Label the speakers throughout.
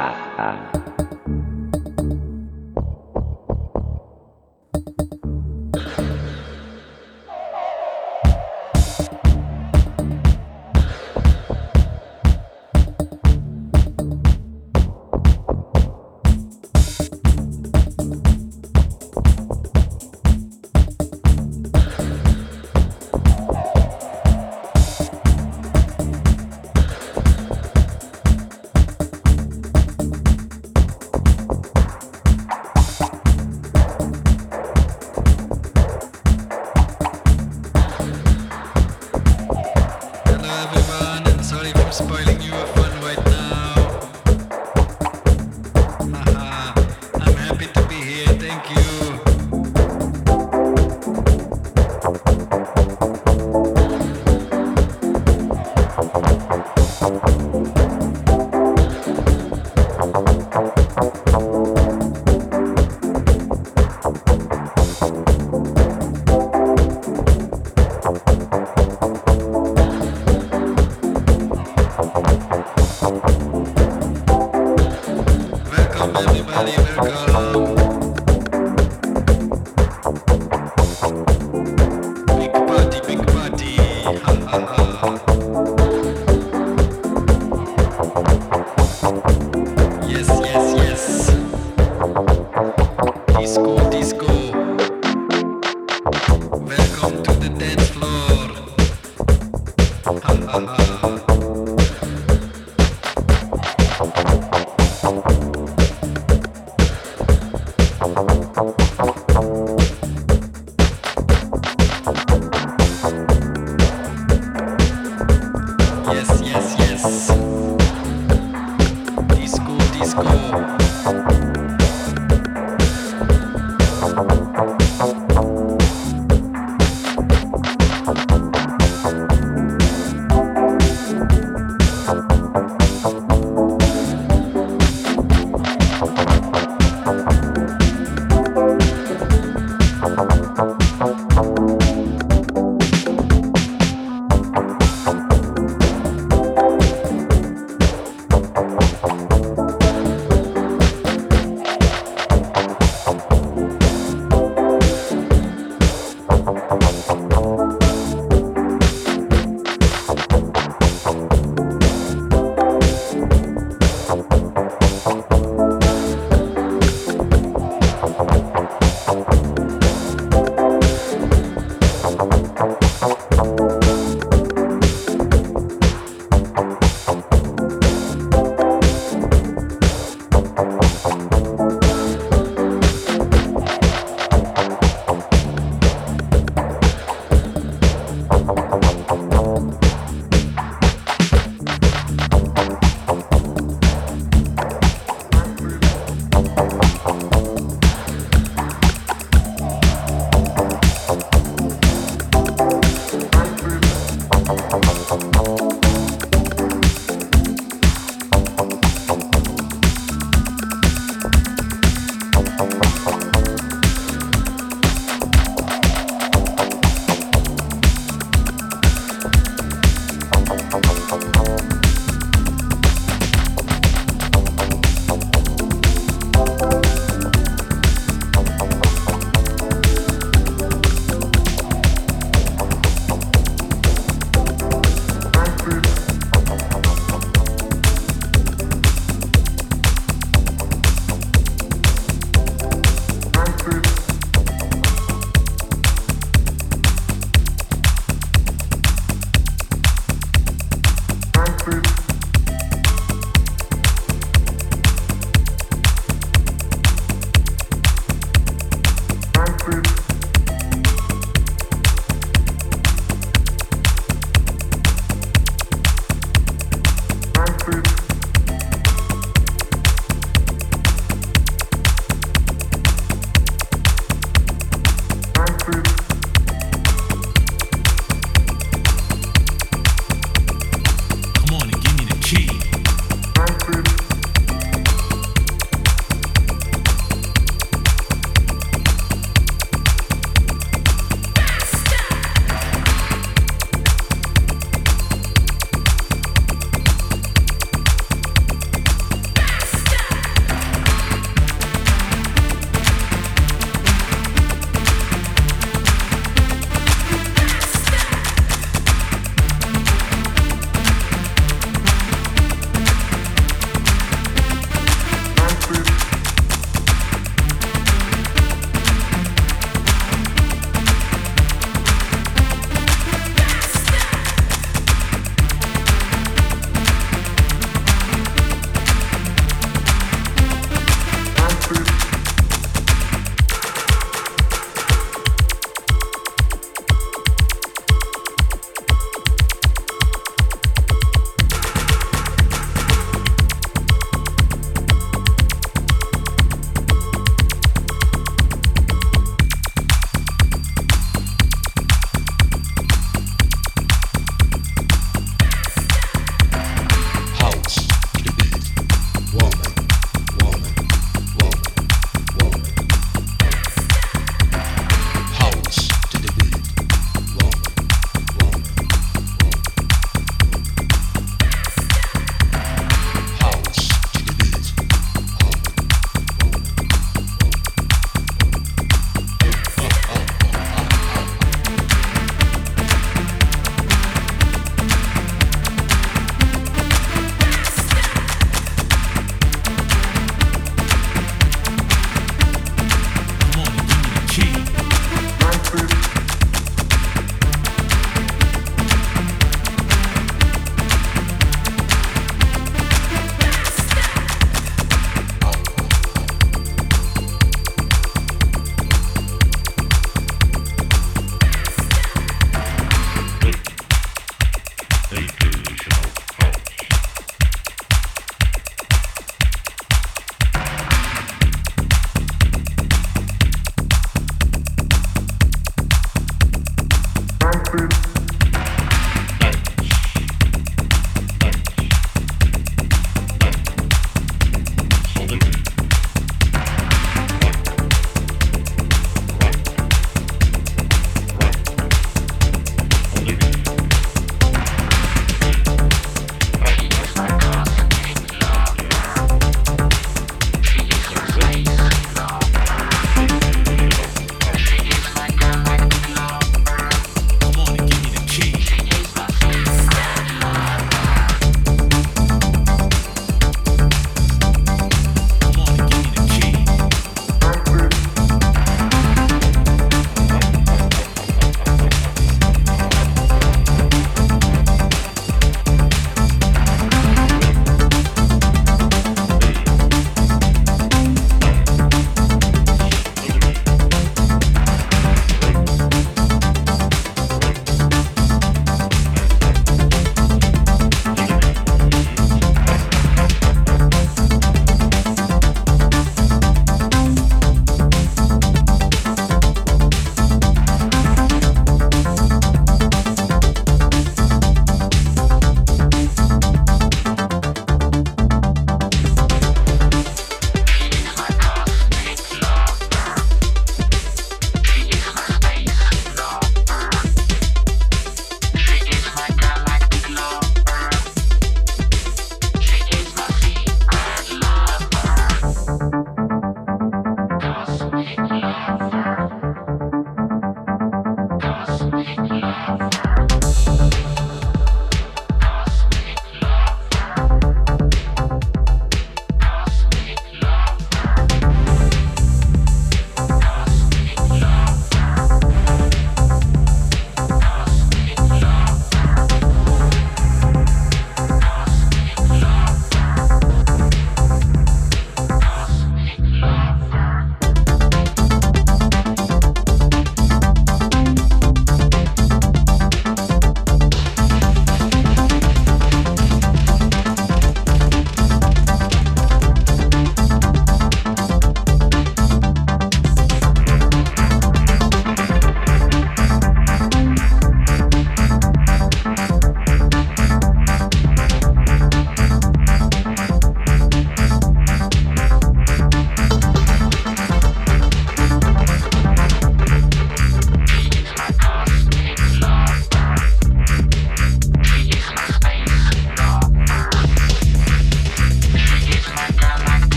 Speaker 1: ah, ah.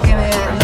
Speaker 1: Give me it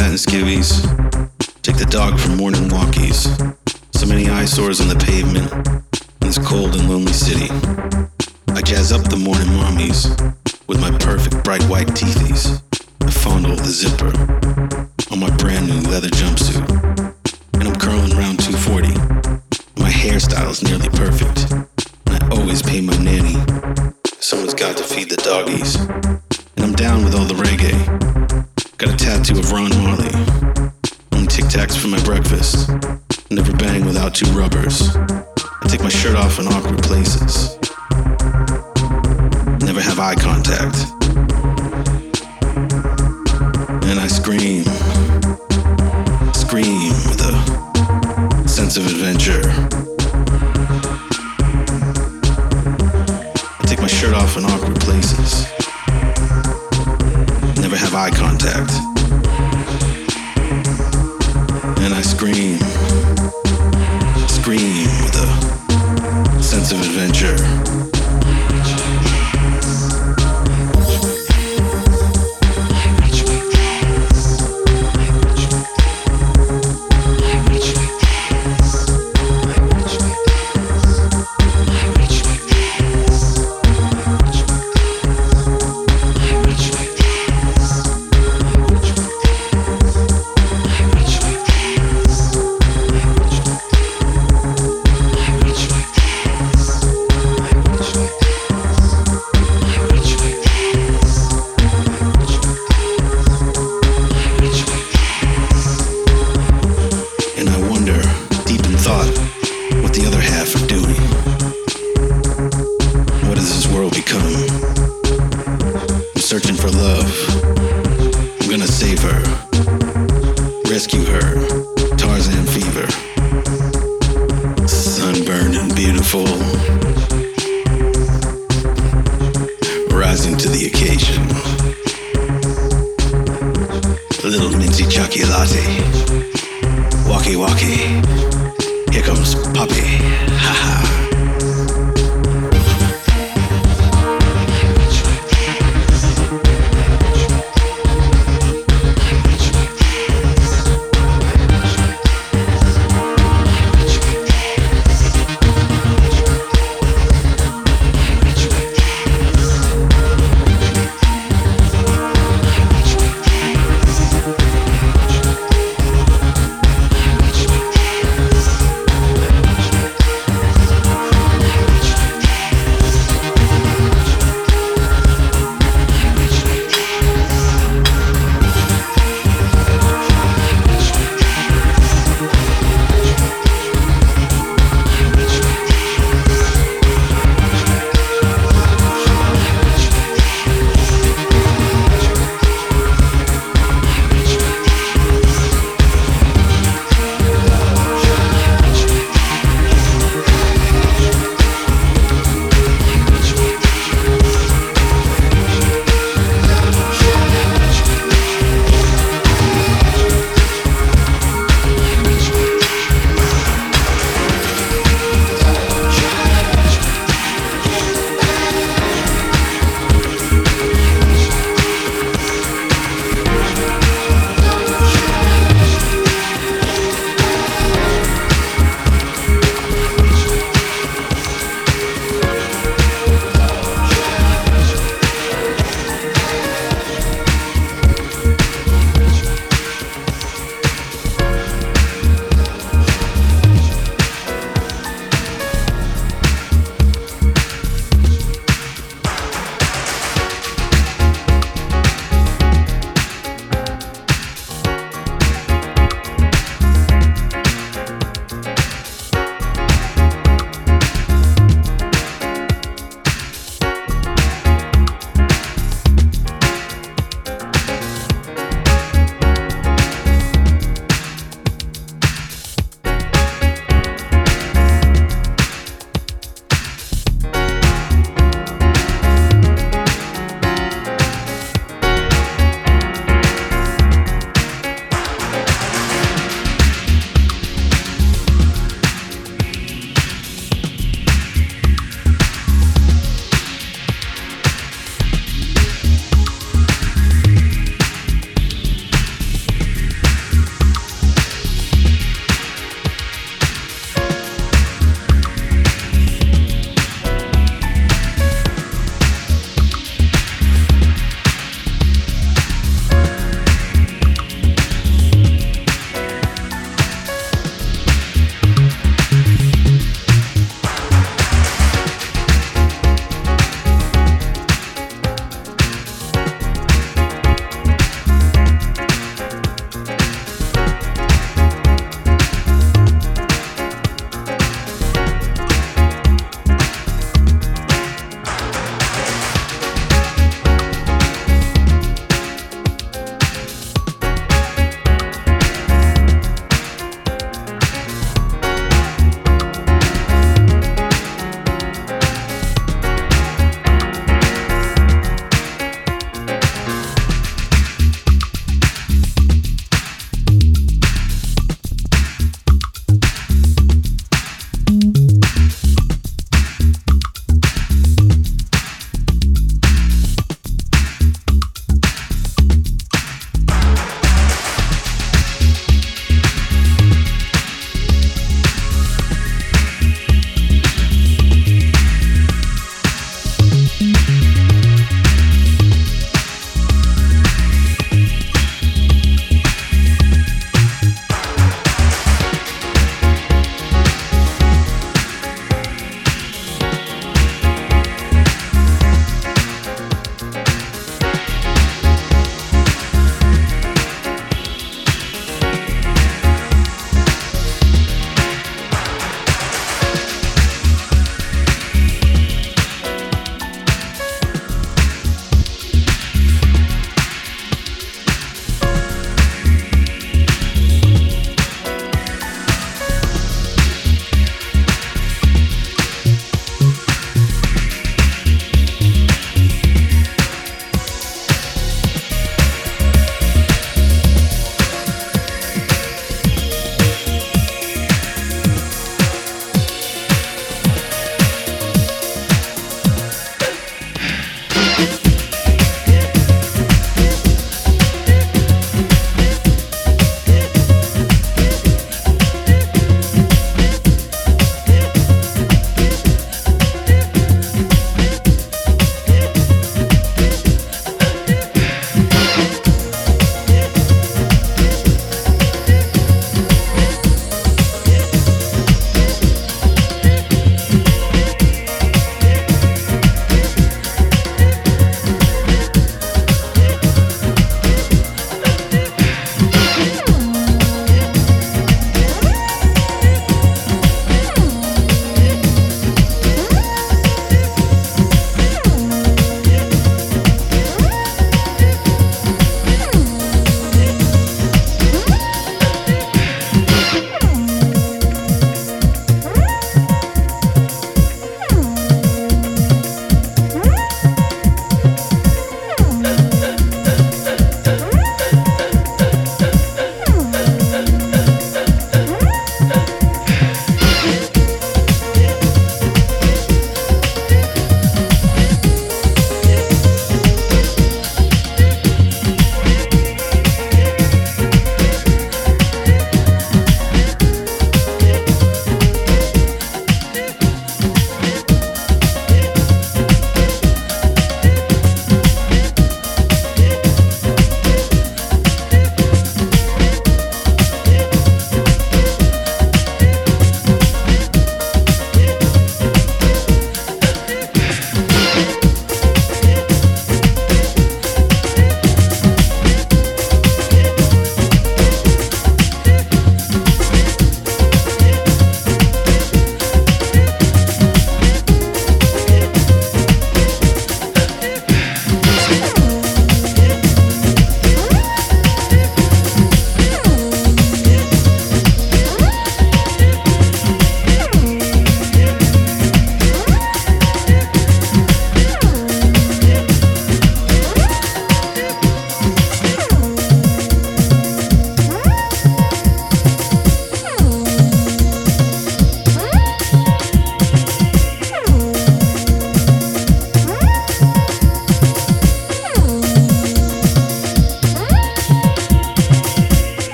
Speaker 2: satin skivvies.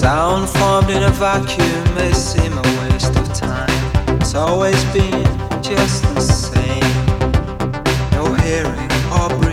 Speaker 3: Sound formed in a vacuum may seem a waste of time. It's always been just the same. No hearing or breathing.